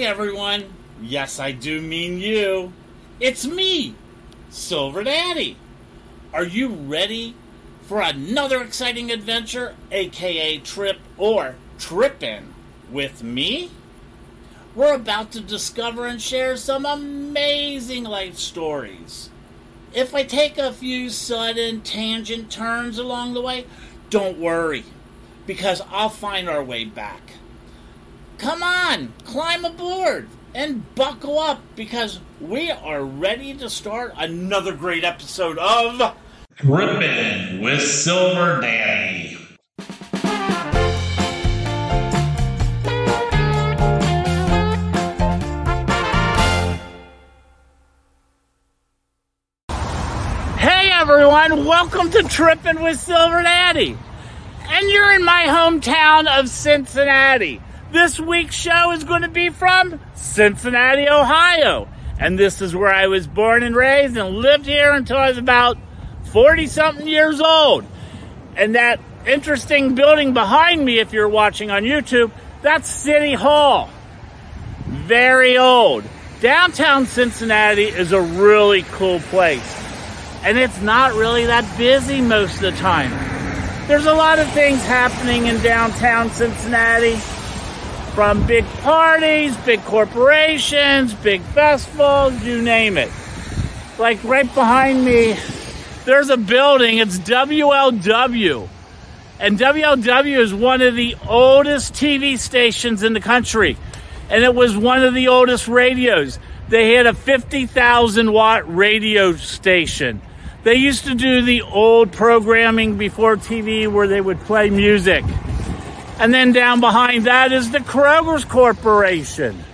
Hey everyone. Yes, I do mean you. It's me, Silver Daddy. Are you ready for another exciting adventure, aka trip or trippin' with me? We're about to discover and share some amazing life stories. If I take a few sudden tangent turns along the way, don't worry, because I'll find our way back. Come on, climb aboard and buckle up because we are ready to start another great episode of Trippin' with Silver Daddy. Hey everyone, welcome to Trippin' with Silver Daddy. And you're in my hometown of Cincinnati. This week's show is going to be from Cincinnati, Ohio. And this is where I was born and raised and lived here until I was about 40 something years old. And that interesting building behind me, if you're watching on YouTube, that's City Hall. Very old. Downtown Cincinnati is a really cool place. And it's not really that busy most of the time. There's a lot of things happening in downtown Cincinnati from big parties, big corporations, big festivals, you name it. Like right behind me, there's a building, it's WLW. And WLW is one of the oldest TV stations in the country. And it was one of the oldest radios. They had a 50,000 watt radio station. They used to do the old programming before TV where they would play music. And then down behind that is the Kroger's Corporation.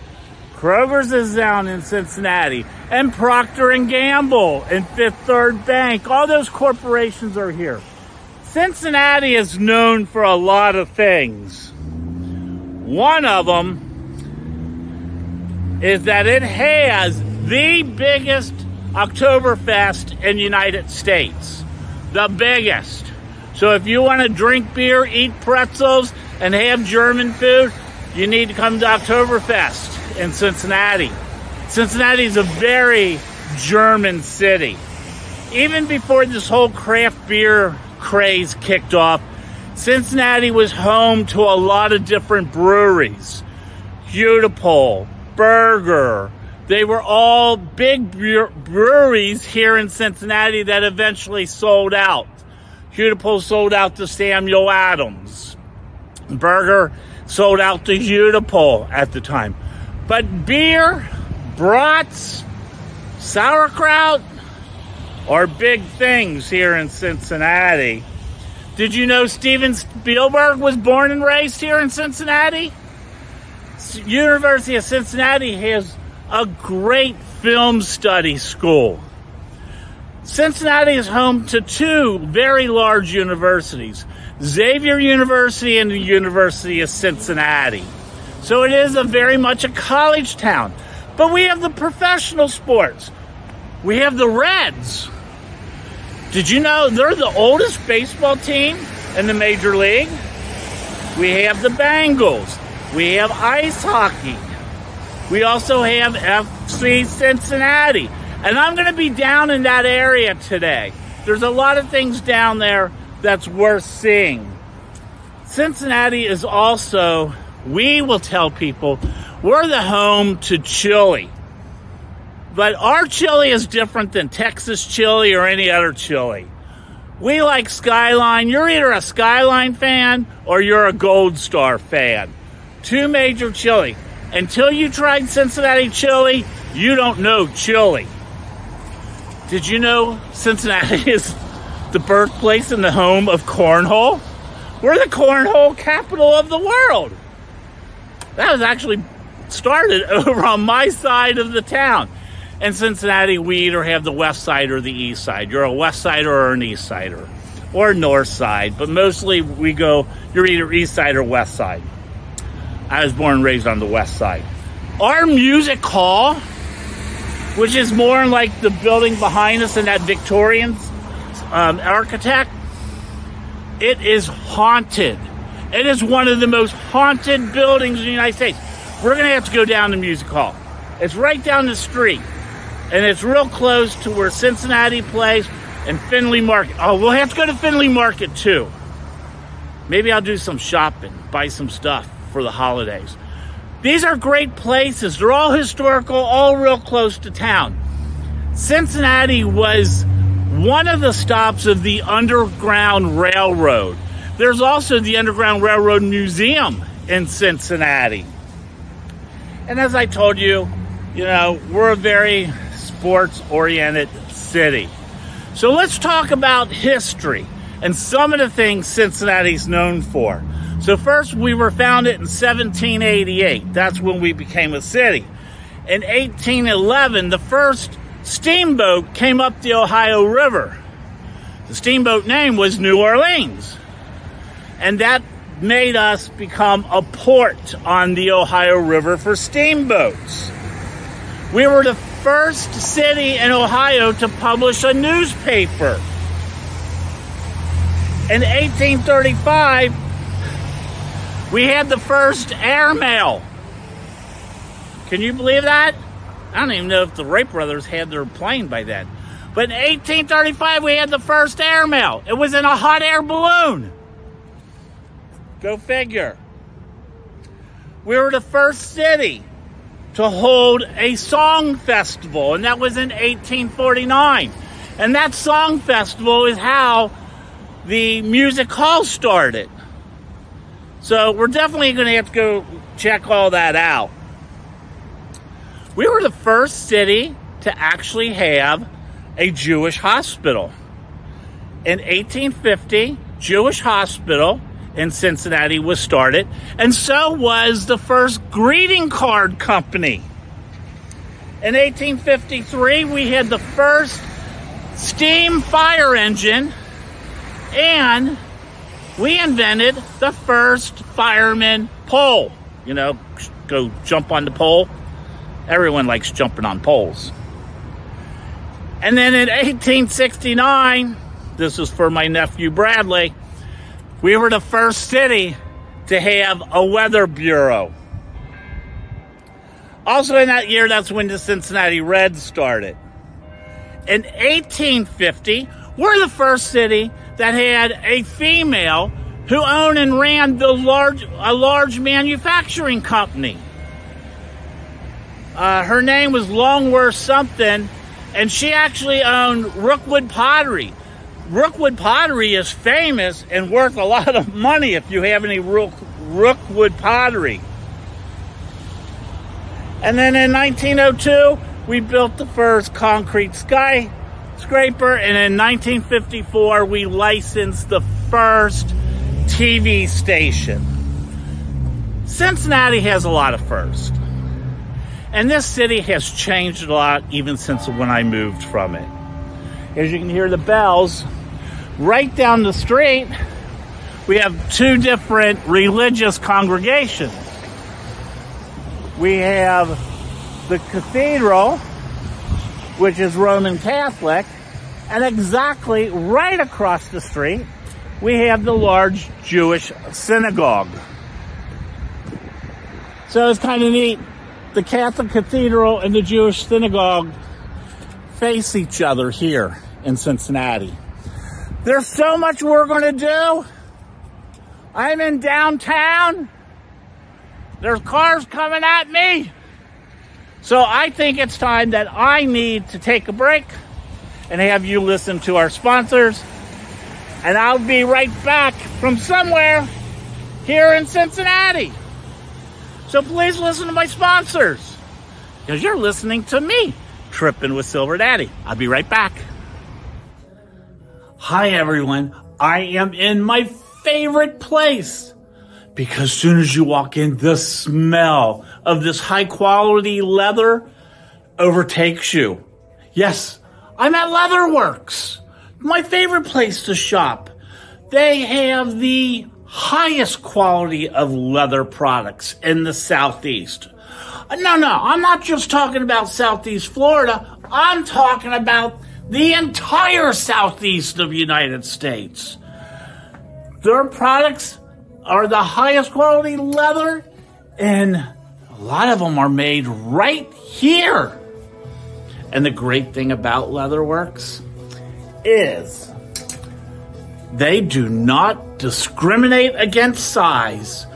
Kroger's is down in Cincinnati, and Procter and Gamble and Fifth Third Bank. All those corporations are here. Cincinnati is known for a lot of things. One of them is that it has the biggest Oktoberfest in the United States. The biggest. So if you want to drink beer, eat pretzels, and have German food, you need to come to Oktoberfest in Cincinnati. Cincinnati is a very German city. Even before this whole craft beer craze kicked off, Cincinnati was home to a lot of different breweries. Hudepohl, Burger. They were all big breweries here in Cincinnati that eventually sold out. Hudepohl sold out to Samuel Adams. Burger sold out to Hudepohl at the time. But beer, brats, sauerkraut are big things here in Cincinnati. Did you know Steven Spielberg was born and raised here in Cincinnati? University of Cincinnati has a great film study school. Cincinnati is home to two very large universities Xavier University and the University of Cincinnati. So it is a very much a college town. But we have the professional sports. We have the Reds. Did you know they're the oldest baseball team in the major league? We have the Bengals. We have ice hockey. We also have FC Cincinnati. And I'm going to be down in that area today. There's a lot of things down there that's worth seeing. Cincinnati is also, we will tell people, we're the home to chili. But our chili is different than Texas chili or any other chili. We like Skyline. You're either a Skyline fan or you're a Gold Star fan. Two major chili. Until you tried Cincinnati chili, you don't know chili. Did you know Cincinnati is the birthplace and the home of cornhole? We're the cornhole capital of the world. That was actually started over on my side of the town. In Cincinnati, we either have the west side or the east side. You're a west sider or an east sider, or north side, but mostly we go, you're either east side or west side. I was born and raised on the west side. Our music hall, which is more like the building behind us in that Victorian um, architect, it is haunted. It is one of the most haunted buildings in the United States. we're going to have to go down to Music Hall. It's right down the street, and it's real close to where Cincinnati plays and Findlay Market. Oh, we'll have to go to Findlay Market too. Maybe I'll do some shopping, buy some stuff for the holidays. These are great places. They're all historical, all real close to town. Cincinnati was one of the stops of the Underground Railroad. There's also the Underground Railroad Museum in Cincinnati. And as I told you, you know, we're a very sports oriented city. So let's talk about history and some of the things Cincinnati's known for. So, first, we were founded in 1788. That's when we became a city. In 1811, the first steamboat came up the Ohio River. The steamboat name was New Orleans. And that made us become a port on the Ohio River for steamboats. We were the first city in Ohio to publish a newspaper. In 1835, we had the first airmail. Can you believe that? I don't even know if the Wright brothers had their plane by then. But in 1835, we had the first airmail. It was in a hot air balloon. Go figure. We were the first city to hold a song festival, and that was in 1849. And that song festival is how the music hall started. So we're definitely going to have to go check all that out. We were the first city to actually have a Jewish hospital. In 1850, Jewish hospital in Cincinnati was started, and so was the first greeting card company. In 1853, we had the first steam fire engine, and we invented the first fireman pole. You know, go jump on the pole. Everyone likes jumping on poles. And then in 1869, this is for my nephew Bradley, we were the first city to have a weather bureau. Also, in that year, that's when the Cincinnati Reds started. In 1850, we're the first city that had a female who owned and ran the large a large manufacturing company. Uh, her name was Longworth something, and she actually owned Rookwood Pottery. Rookwood Pottery is famous and worth a lot of money if you have any Rook, Rookwood Pottery. And then in 1902, we built the first concrete skyscraper, and in 1954, we licensed the first TV station. Cincinnati has a lot of firsts. And this city has changed a lot even since when I moved from it. As you can hear the bells, right down the street, we have two different religious congregations. We have the cathedral, which is Roman Catholic, and exactly right across the street, we have the large Jewish synagogue. So it's kind of neat. The Catholic cathedral and the Jewish synagogue face each other here in Cincinnati. There's so much we're going to do. I'm in downtown. There's cars coming at me. So I think it's time that I need to take a break and have you listen to our sponsors. And I'll be right back from somewhere here in Cincinnati. So please listen to my sponsors because you're listening to me, Tripping with Silver Daddy. I'll be right back. Hi, everyone. I am in my favorite place because soon as you walk in, the smell of this high quality leather overtakes you. Yes, I'm at Leatherwerks, my favorite place to shop. They have the highest quality of leather products in the Southeast. No, no, I'm not just talking about Southeast Florida. I'm talking about the entire Southeast of the United States. Their products are the highest quality leather and a lot of them are made right here. And the great thing about Leatherwerks is they do not discriminate against size.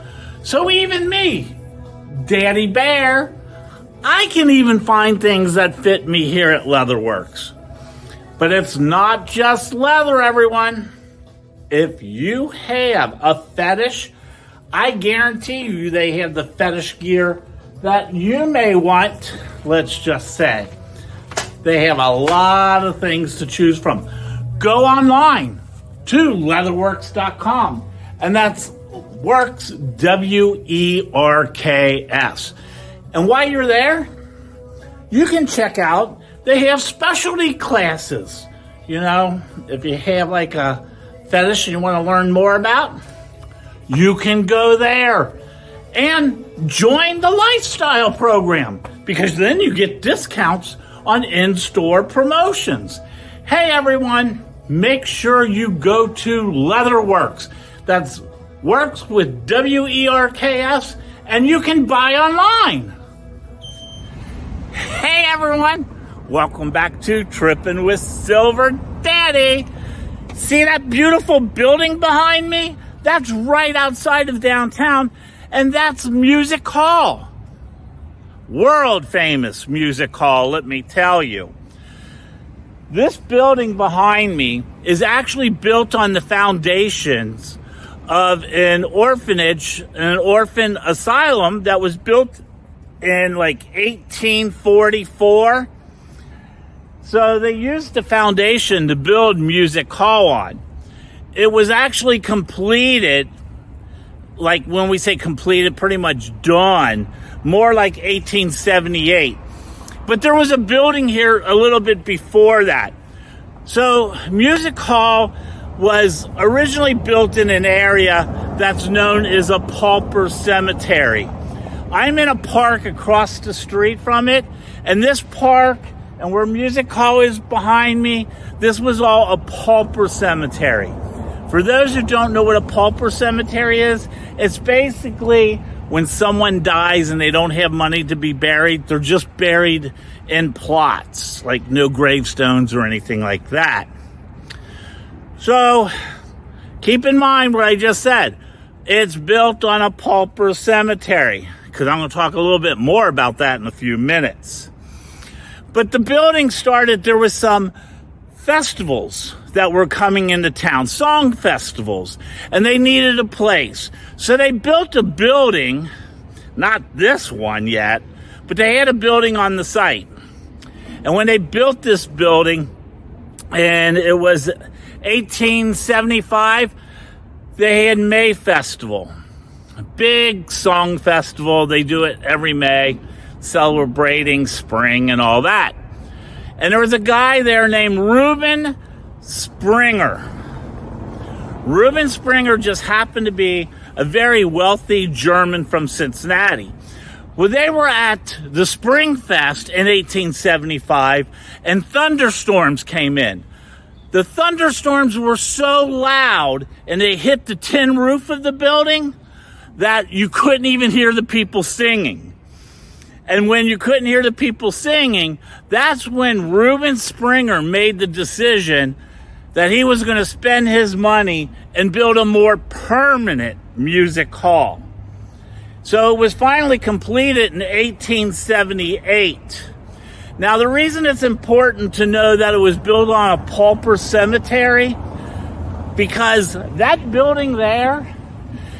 So even me, Daddy Bear, I can even find things that fit me here at Leatherwerks. But it's not just leather, everyone. If you have a fetish, I guarantee you they have the fetish gear that you may want, let's just say. They have a lot of things to choose from. Go online to leatherwerks.com, and that's works W E R K S. And while you're there, you can check out, they have specialty classes. You know, if you have like a fetish and you want to learn more about, you can go there and join the lifestyle program because then you get discounts on in store promotions. Hey everyone, make sure you go to Leatherwerks. That's works with W E R K S, and you can buy online. Hey everyone, welcome back to Tripping with Silver Daddy. See that beautiful building behind me? That's right outside of downtown, and that's Music Hall world famous music hall, let me tell you. This building behind me is actually built on the foundations of an orphanage, an orphan asylum that was built in like 1844. So they used the foundation to build Music Hall on. It was actually completed, like when we say completed, pretty much done more like 1878. But there was a building here a little bit before that. So, Music Hall was originally built in an area that's known as a pauper cemetery. I'm in a park across the street from it, and this park and where Music Hall is behind me, this was all a pauper cemetery. For those who don't know what a pauper cemetery is, it's basically when someone dies and they don't have money to be buried, they're just buried in plots, like no gravestones or anything like that. So keep in mind what I just said. It's built on a pauper cemetery, because I'm going to talk a little bit more about that in a few minutes. But the building started, there was some festivals that were coming into town, song festivals, and they needed a place. So they built a building, not this one yet, but they had a building on the site. And when they built this building, and it was 1875, they had May Festival, a big song festival. They do it every May, celebrating spring and all that. And there was a guy there named Reuben Springer. Reuben Springer just happened to be a very wealthy German from Cincinnati. Well, they were at the Spring Fest in 1875 and thunderstorms came in. The thunderstorms were so loud and they hit the tin roof of the building that you couldn't even hear the people singing. And when you couldn't hear the people singing, that's when Reuben Springer made the decision that he was going to spend his money and build a more permanent music hall. So it was finally completed in 1878. Now, the reason it's important to know that it was built on a pauper cemetery, because that building there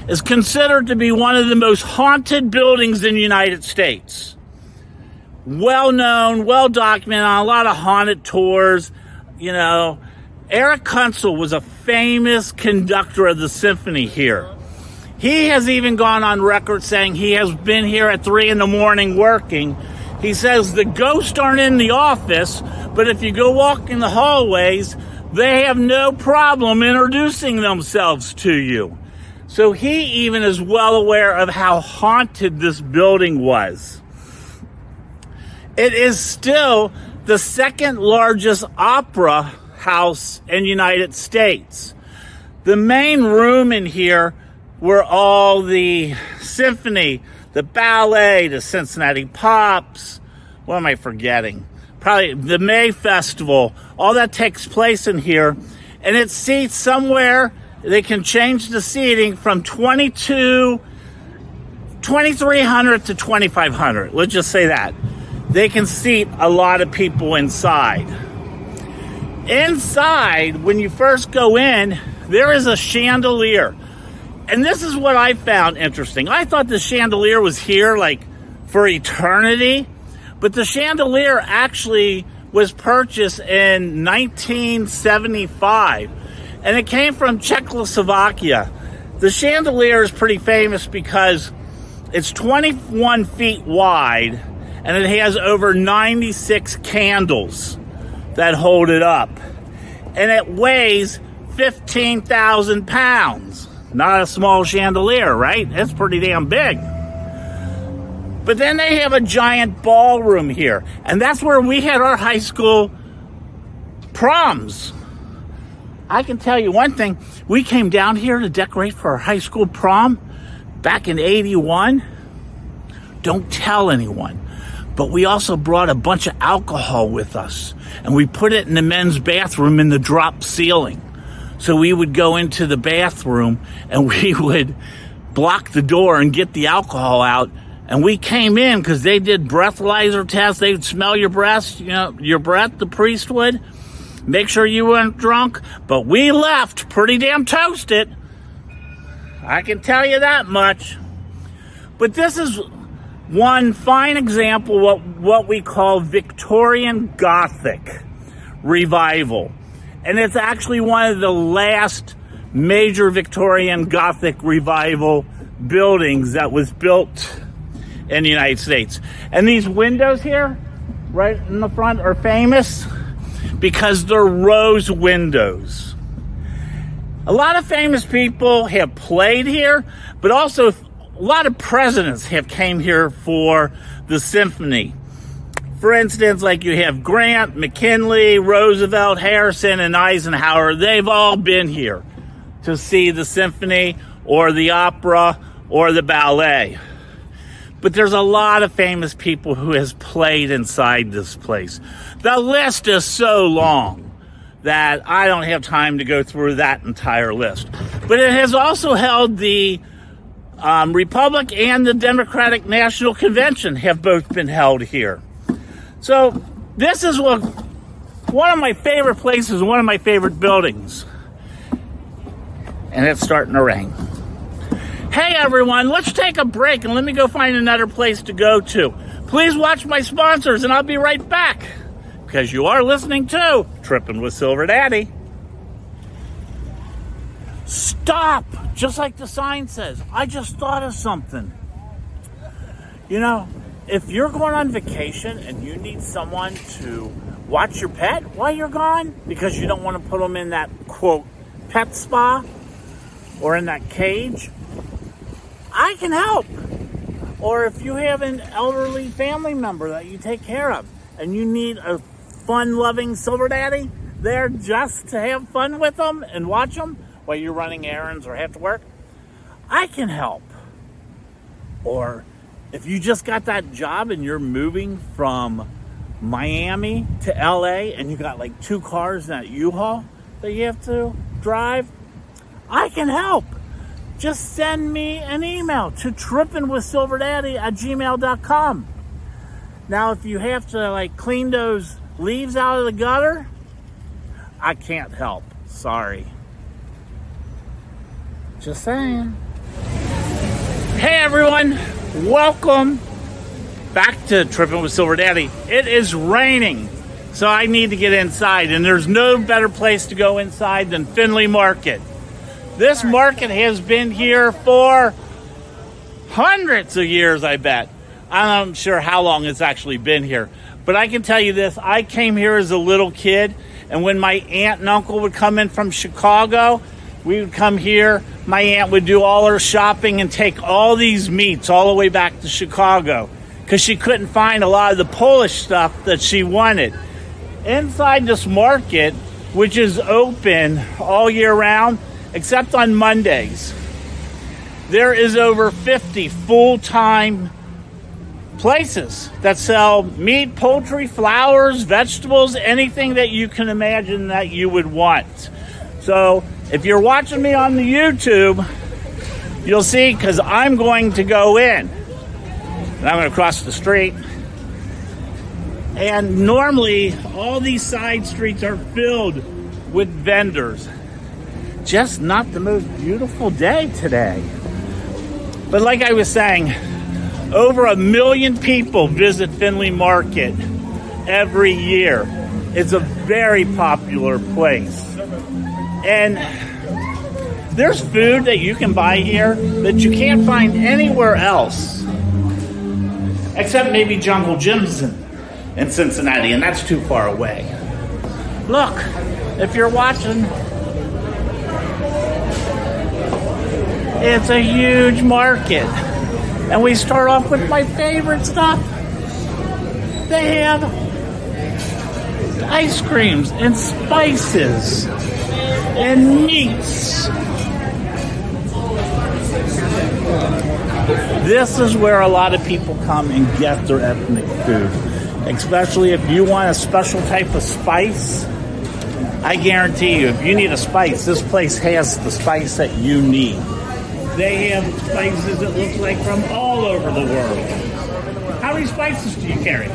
is considered to be one of the most haunted buildings in the United States. Well known, well documented on a lot of haunted tours, you know, Erich Kunzel was a famous conductor of the symphony here. He has even gone on record saying he has been here at three in the morning working. He says the ghosts aren't in the office, but if you go walk in the hallways, they have no problem introducing themselves to you. So he even is well aware of how haunted this building was. It is still the second largest opera house in United States. The main room in here where all the symphony, the ballet, the Cincinnati Pops. What am I forgetting? Probably the May Festival. All that takes place in here. And it seats somewhere, they can change the seating from 22, 2,300 to 2,500. Let's just say that. They can seat a lot of people inside. Inside, when you first go in, there is a chandelier. And this is what I found interesting. I thought the chandelier was here like for eternity, but the chandelier actually was purchased in 1975 and it came from Czechoslovakia. The chandelier is pretty famous because it's 21 feet wide and it has over 96 candles that hold it up. And it weighs 15,000 pounds. Not a small chandelier, right? It's pretty damn big. But then they have a giant ballroom here. And that's where we had our high school proms. I can tell you one thing. We came down here to decorate for our high school prom back in 81. Don't tell anyone. But we also brought a bunch of alcohol with us and we put it in the men's bathroom in the drop ceiling. So we would go into the bathroom and we would block the door and get the alcohol out. And we came in because they did breathalyzer tests. They would smell your breath, you know, your breath, the priest would. Make sure you weren't drunk. But we left pretty damn toasted. I can tell you that much. But this is one fine example what, what we call Victorian Gothic revival. And it's actually one of the last major Victorian Gothic revival buildings that was built in the United States. And these windows here, right in the front, are famous because they're rose windows. A lot of famous people have played here, but also a lot of presidents have came here for the symphony. For instance, like you have Grant, McKinley, Roosevelt, Harrison, and Eisenhower. They've all been here to see the symphony or the opera or the ballet. But there's a lot of famous people who has played inside this place. The list is so long that I don't have time to go through that entire list. But it has also held the um, Republic and the Democratic National Convention have both been held here. So this is what, one of my favorite places, one of my favorite buildings. And it's starting to rain. Hey everyone, let's take a break and let me go find another place to go to. Please watch my sponsors and I'll be right back. Because you are listening to Tripping with Silver Daddy. Stop! Just like the sign says. I just thought of something. You know, if you're going on vacation and you need someone to watch your pet while you're gone because you don't want to put them in that quote pet spa or in that cage, I can help. Or if you have an elderly family member that you take care of and you need a fun loving silver daddy there just to have fun with them and watch them, while you're running errands or have to work, I can help. Or if you just got that job and you're moving from Miami to LA and you got like two cars in that U-Haul that you have to drive, I can help. Just send me an email to trippingwithsilverdaddy at gmail.com. Now, if you have to like clean those leaves out of the gutter, I can't help. Sorry. Just saying. Hey everyone, welcome back to Tripping with Silver Daddy. It is raining, so I need to get inside, and there's no better place to go inside than Findlay Market. This market has been here for hundreds of years, I bet. I'm not sure how long it's actually been here, but I can tell you this I came here as a little kid, and when my aunt and uncle would come in from Chicago, we would come here. My aunt would do all her shopping and take all these meats all the way back to Chicago because she couldn't find a lot of the Polish stuff that she wanted. Inside this market, which is open all year round except on Mondays. there is over 50 full-time places that sell meat, poultry, flowers, vegetables, anything that you can imagine that you would want. So if you're watching me on the YouTube, you'll see because I'm going to go in. And I'm going to cross the street. And normally, all these side streets are filled with vendors. Just not the most beautiful day today. But like I was saying, over a million people visit Findlay Market every year. It's a very popular place. And there's food that you can buy here that you can't find anywhere else. Except maybe Jungle Jim's in, in Cincinnati, and that's too far away. Look, if you're watching, it's a huge market. And we start off with my favorite stuff. They have ice creams and spices and meats. This is where a lot of people come and get their ethnic food. Especially if you want a special type of spice. I guarantee you, if you need a spice, this place has the spice that you need. They have spices that look like from all over the world. How many spices do you carry?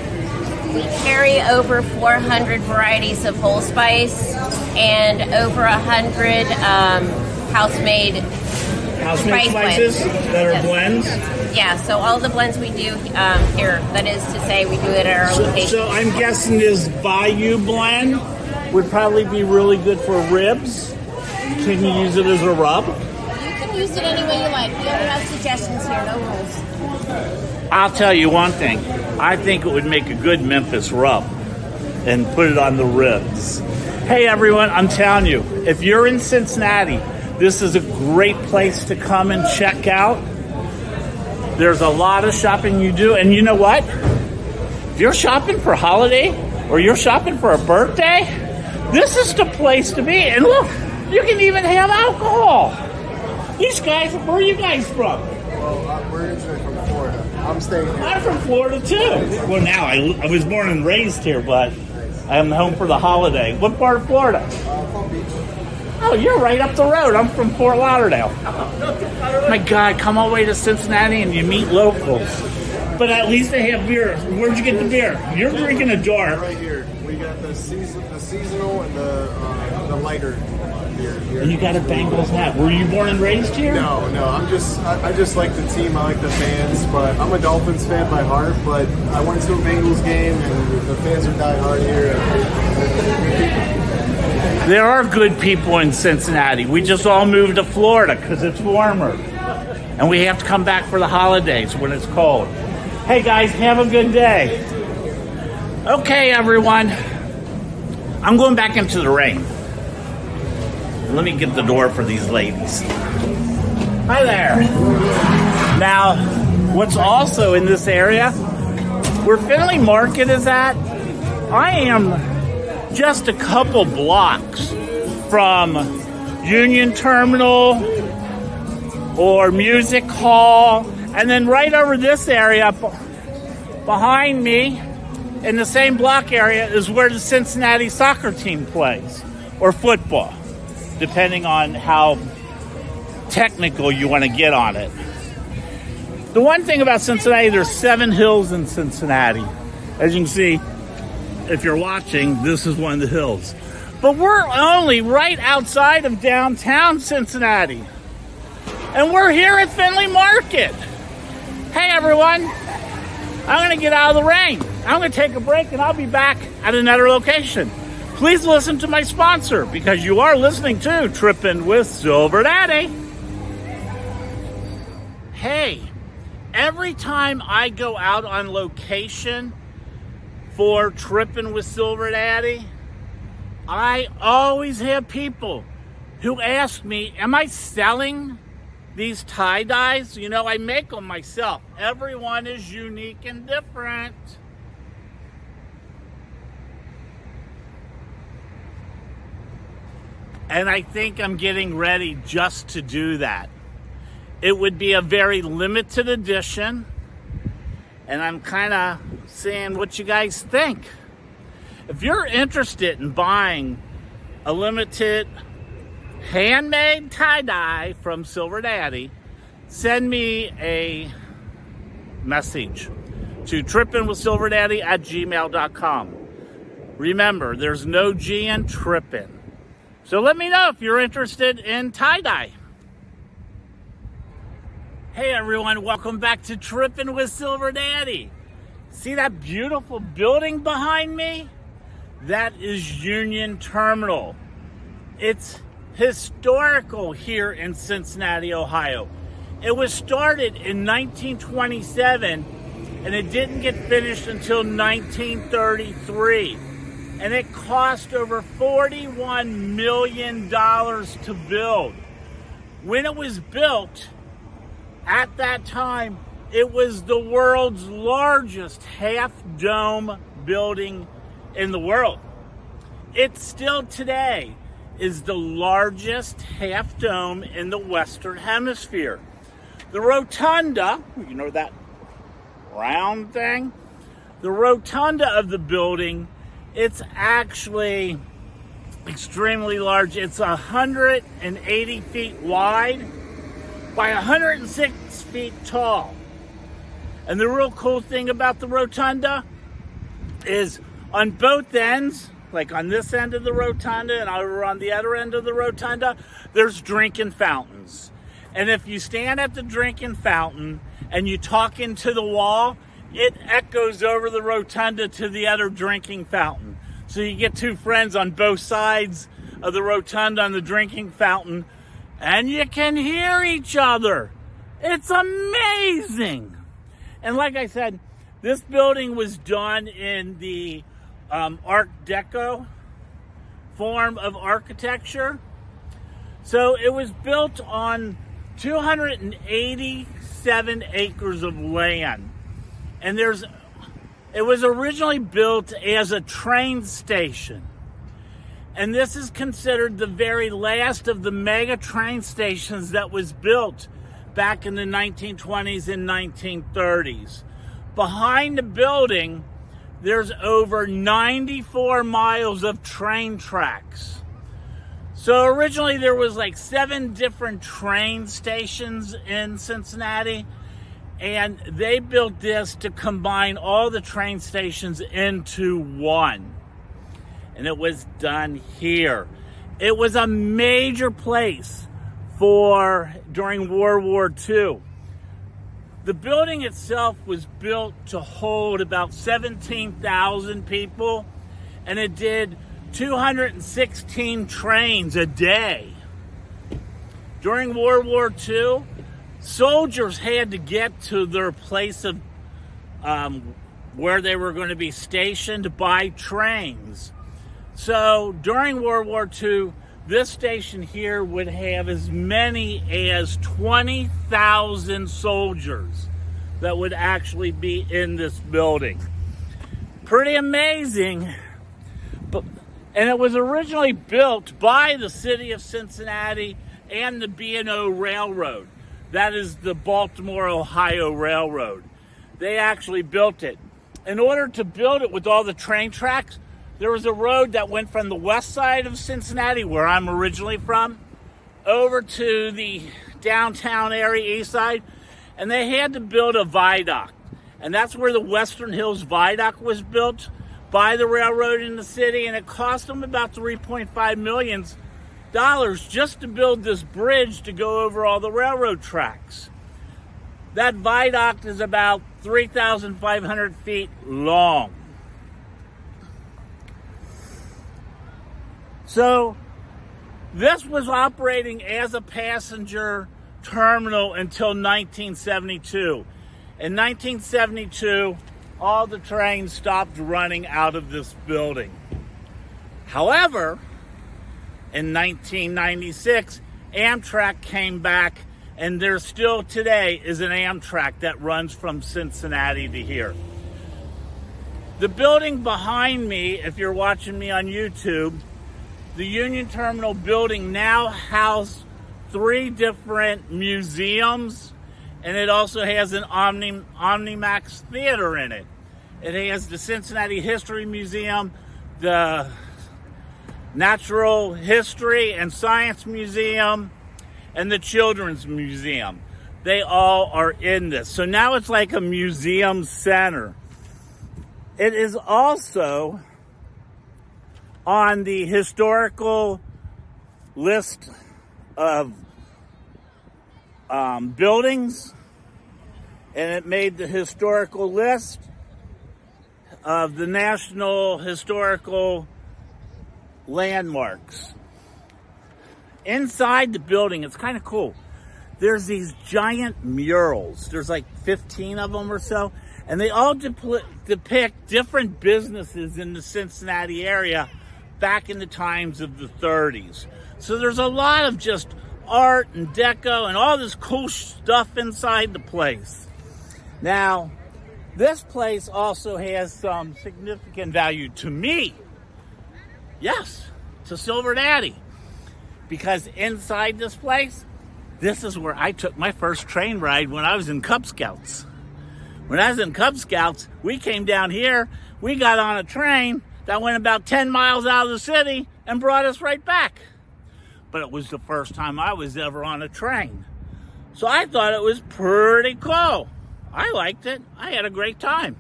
We carry over 400 varieties of whole spice and over 100 um, house-made House-made Spice spices blends. that are Yes. blends. Yeah, so all the blends we do um, here, that is to say, we do it at our So, location. so I'm guessing this Bayou blend would probably be really good for ribs. Can you use it as a rub? you can use it any way you like. We only have suggestions here, no rules. I'll tell you one thing. I think it would make a good Memphis rub and put it on the ribs. Hey everyone, I'm telling you, if you're in Cincinnati, this is a great place to come and check out. There's a lot of shopping you do, and you know what? If you're shopping for holiday or you're shopping for a birthday, this is the place to be. And look, you can even have alcohol. These guys, where are you guys from? Well, uh, we're from. I'm staying here. I'm from Florida too. Well, now I, I was born and raised here, but I'm home for the holiday. What part of Florida? Uh, Palm Beach. Oh, you're right up the road. I'm from Fort Lauderdale. My God, come all the way to Cincinnati and you meet locals. But at least they have beer. Where'd you get the beer? You're drinking a jar. Right here, we got the season, the seasonal, and the uh, the lighter beer here. And you got a Bengals hat. Were you born and raised here? No, no, I'm just I, I just like the team. I like the fans, but I'm a Dolphins fan by heart. But I went to a Bengals game, and the fans are die hard here. There are good people in Cincinnati. We just all moved to Florida because it's warmer. And we have to come back for the holidays when it's cold. Hey guys, have a good day. Okay, everyone. I'm going back into the rain. Let me get the door for these ladies. Hi there. Now, what's also in this area, where Findlay Market is at, I am just a couple blocks from Union Terminal or Music Hall. And then right over this area behind me in the same block area is where the Cincinnati soccer team plays or football, depending on how technical you want to get on it. The one thing about Cincinnati, there's seven hills in Cincinnati. As you can see, if you're watching, this is one of the hills. But we're only right outside of downtown Cincinnati. And we're here at Findlay Market. Hey everyone, I'm gonna get out of the rain. I'm gonna take a break and I'll be back at another location. Please listen to my sponsor because you are listening to Trippin' with Silver Daddy. Hey, every time I go out on location, for Tripping with Silver Daddy, I always have people who ask me, Am I selling these tie dyes? You know, I make them myself. Everyone is unique and different. And I think I'm getting ready just to do that. it would be a very limited edition. And I'm kind of seeing what you guys think. If you're interested in buying a limited handmade tie dye from Silver Daddy, send me a message to trippinwithsilverdaddy at gmail.com. Remember, there's no G in trippin'. So let me know if you're interested in tie dye. Hey everyone, welcome back to Trippin' with Silver Daddy. See that beautiful building behind me? That is Union Terminal. It's historical here in Cincinnati, Ohio. It was started in 1927 and it didn't get finished until 1933. And it cost over $41 million to build. When it was built, at that time, it was the world's largest half dome building in the world. It still today is the largest half dome in the Western Hemisphere. The rotunda, you know that round thing? The rotunda of the building, it's actually extremely large. It's 180 feet wide by 106 feet tall. And the real cool thing about the rotunda is on both ends, like on this end of the rotunda and over on the other end of the rotunda, there's drinking fountains. And if you stand at the drinking fountain and you talk into the wall, it echoes over the rotunda to the other drinking fountain. So you get two friends on both sides of the rotunda on the drinking fountain and you can hear each other. It's amazing. And like I said, this building was done in the um, Art Deco form of architecture. So it was built on 287 acres of land. And there's it was originally built as a train station. And this is considered the very last of the mega train stations that was built back in the 1920s and 1930s. Behind the building, there's over 94 miles of train tracks. So originally there was like seven different train stations in Cincinnati and they built this to combine all the train stations into one and it was done here. It was a major place for during World War II. The building itself was built to hold about 17,000 people, and it did 216 trains a day. During World War II, soldiers had to get to their place of um, where they were going to be stationed by trains. So during World War II, this station here would have as many as 20,000 soldiers that would actually be in this building. Pretty amazing. But, and it was originally built by the city of Cincinnati and the B&O Railroad. That is the Baltimore, Ohio Railroad. They actually built it. In order to build it with all the train tracks, there was a road that went from the west side of Cincinnati, where I'm originally from, over to the downtown area, east side, and they had to build a viaduct. And that's where the Western Hills Viaduct was built by the railroad in the city, and it cost them about 3.5 million dollars just to build this bridge to go over all the railroad tracks. That viaduct is about 3,500 feet long. So this was operating as a passenger terminal until 1972. In 1972, all the trains stopped running out of this building. However, in 1996, Amtrak came back, and there still today is an Amtrak that runs from Cincinnati to here. The building behind me, if you're watching me on YouTube, the Union Terminal building now houses three different museums, and it also has an Omni, Omnimax theater in it. It has the Cincinnati History Museum, the Natural History and Science Museum, and the Children's Museum. They all are in this. So now it's like a museum center. It is also on the historical list of um, buildings, and it made the historical list of the National Historical Landmarks. Inside the building, it's kind of cool. There's these giant murals. There's like 15 of them or so, and they all depict different businesses in the Cincinnati area back in the times of the 30s. So there's a lot of just art and deco and all this cool stuff inside the place. Now, this place also has some significant value to me. Yes, to Silver Daddy. Because inside this place, this is where I took my first train ride when I was in Cub Scouts. When I was in Cub Scouts, we came down here, we got on a train that went about 10 miles out of the city and brought us right back but it was the first time I was ever on a train. So I thought it was pretty cool. I liked it. I had a great time.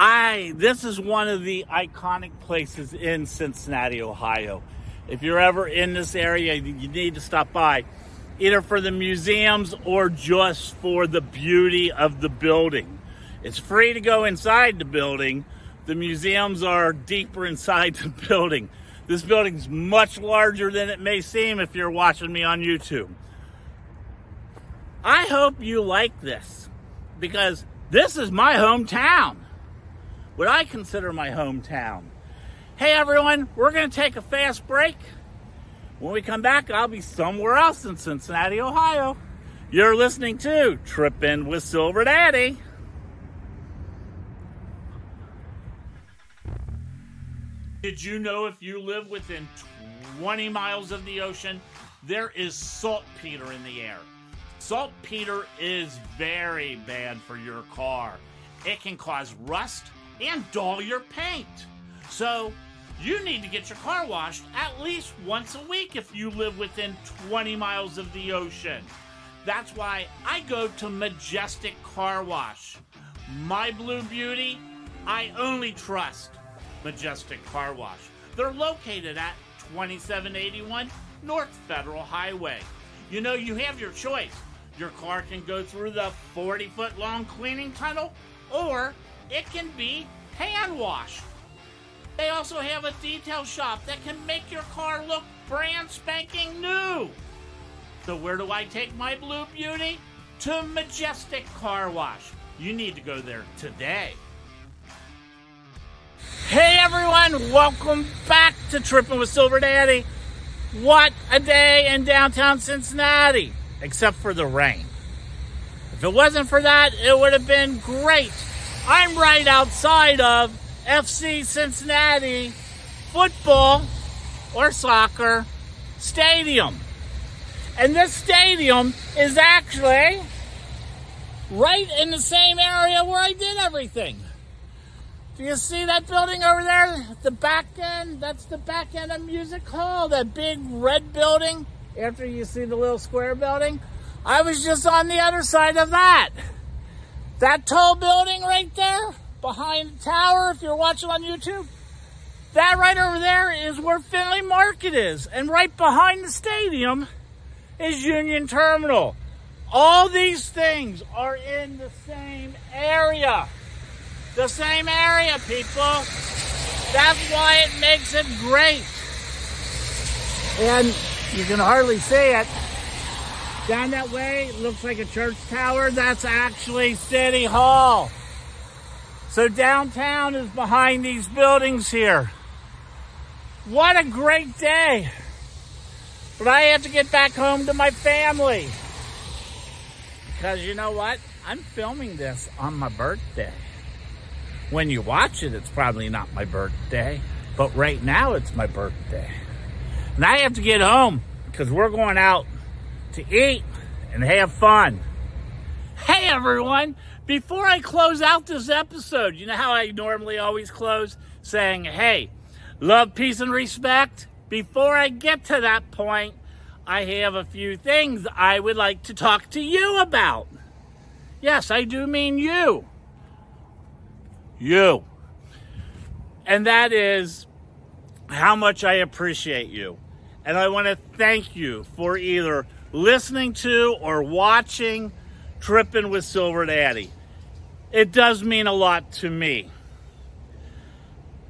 I this is one of the iconic places in Cincinnati, Ohio. If you're ever in this area, you need to stop by either for the museums or just for the beauty of the building. It's free to go inside the building. The museums are deeper inside the building. This building's much larger than it may seem if you're watching me on YouTube. I hope you like this because this is my hometown. What I consider my hometown. Hey everyone, we're going to take a fast break. When we come back, I'll be somewhere else in Cincinnati, Ohio. You're listening to Trippin' with Silver Daddy. Did you know if you live within 20 miles of the ocean, there is saltpeter in the air? Saltpeter is very bad for your car. It can cause rust and dull your paint. So, you need to get your car washed at least once a week if you live within 20 miles of the ocean. That's why I go to Majestic Car Wash. My Blue Beauty, I only trust Majestic Car Wash. They're located at 2781 North Federal Highway. You know, you have your choice. Your car can go through the 40 foot long cleaning tunnel, or it can be hand washed. They also have a detail shop that can make your car look brand spanking new. So, where do I take my Blue Beauty? To Majestic Car Wash. You need to go there today. Hey everyone, welcome back to Tripping with Silver Daddy. What a day in downtown Cincinnati, except for the rain. If it wasn't for that, it would have been great. I'm right outside of FC Cincinnati football or soccer stadium. And this stadium is actually right in the same area where I did everything. Do you see that building over there? At the back end? That's the back end of Music Hall, that big red building. After you see the little square building, I was just on the other side of that. That tall building right there, behind the tower, if you're watching on YouTube, that right over there is where Findlay Market is. And right behind the stadium is Union Terminal. All these things are in the same area the same area, people. That's why it makes it great. And you can hardly see it. Down that way, looks like a church tower. That's actually City Hall. So downtown is behind these buildings here. What a great day. But I have to get back home to my family. Because you know what? I'm filming this on my birthday. When you watch it, it's probably not my birthday, but right now it's my birthday. And I have to get home because we're going out to eat and have fun. Hey everyone, before I close out this episode, you know how I normally always close saying, hey, love, peace, and respect? Before I get to that point, I have a few things I would like to talk to you about. Yes, I do mean you. You. And that is how much I appreciate you. And I want to thank you for either listening to or watching Tripping with Silver Daddy. It does mean a lot to me.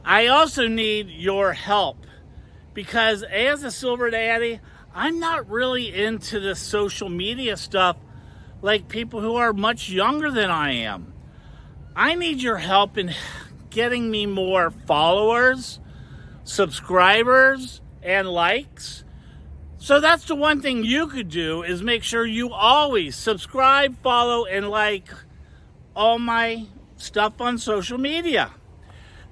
I also need your help because as a Silver Daddy, I'm not really into the social media stuff like people who are much younger than I am. I need your help in getting me more followers, subscribers, and likes. So that's the one thing you could do is make sure you always subscribe, follow, and like all my stuff on social media.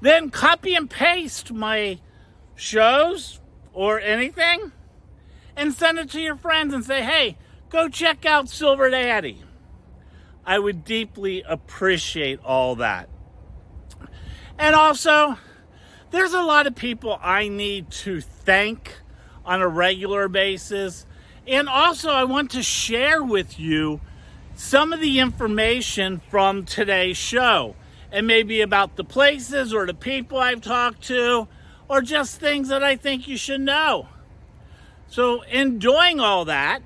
Then copy and paste my shows or anything and send it to your friends and say, hey, go check out Silver Daddy. I would deeply appreciate all that. And also, there's a lot of people I need to thank on a regular basis. And also, I want to share with you some of the information from today's show and maybe about the places or the people I've talked to or just things that I think you should know. So, in doing all that,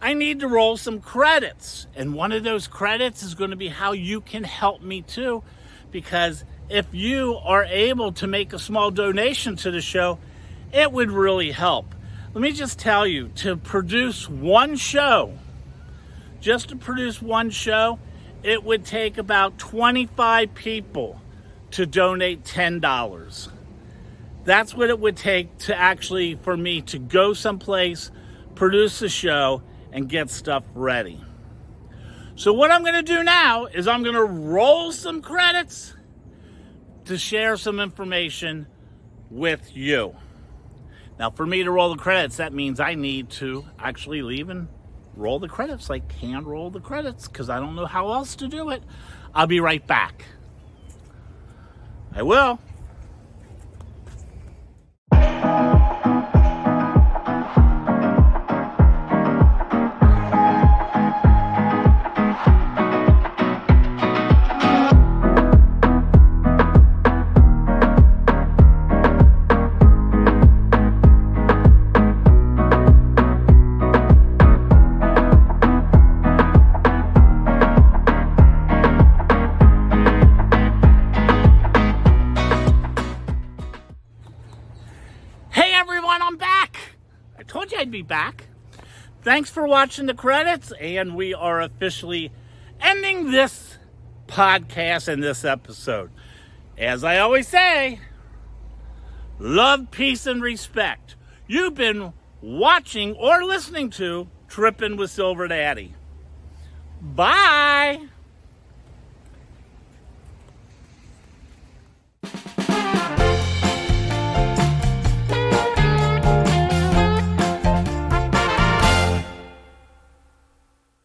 I need to roll some credits. And one of those credits is going to be how you can help me too because if you are able to make a small donation to the show, it would really help. Let me just tell you to produce one show, just to produce one show, it would take about 25 people to donate $10. That's what it would take to actually for me to go someplace, produce a show, and get stuff ready. So, what I'm going to do now is I'm going to roll some credits to share some information with you. Now, for me to roll the credits, that means I need to actually leave and roll the credits, like hand roll the credits, because I don't know how else to do it. I'll be right back. I will. Thanks for watching the credits, and we are officially ending this podcast and this episode. As I always say, love, peace, and respect. You've been watching or listening to Tripping with Silver Daddy. Bye.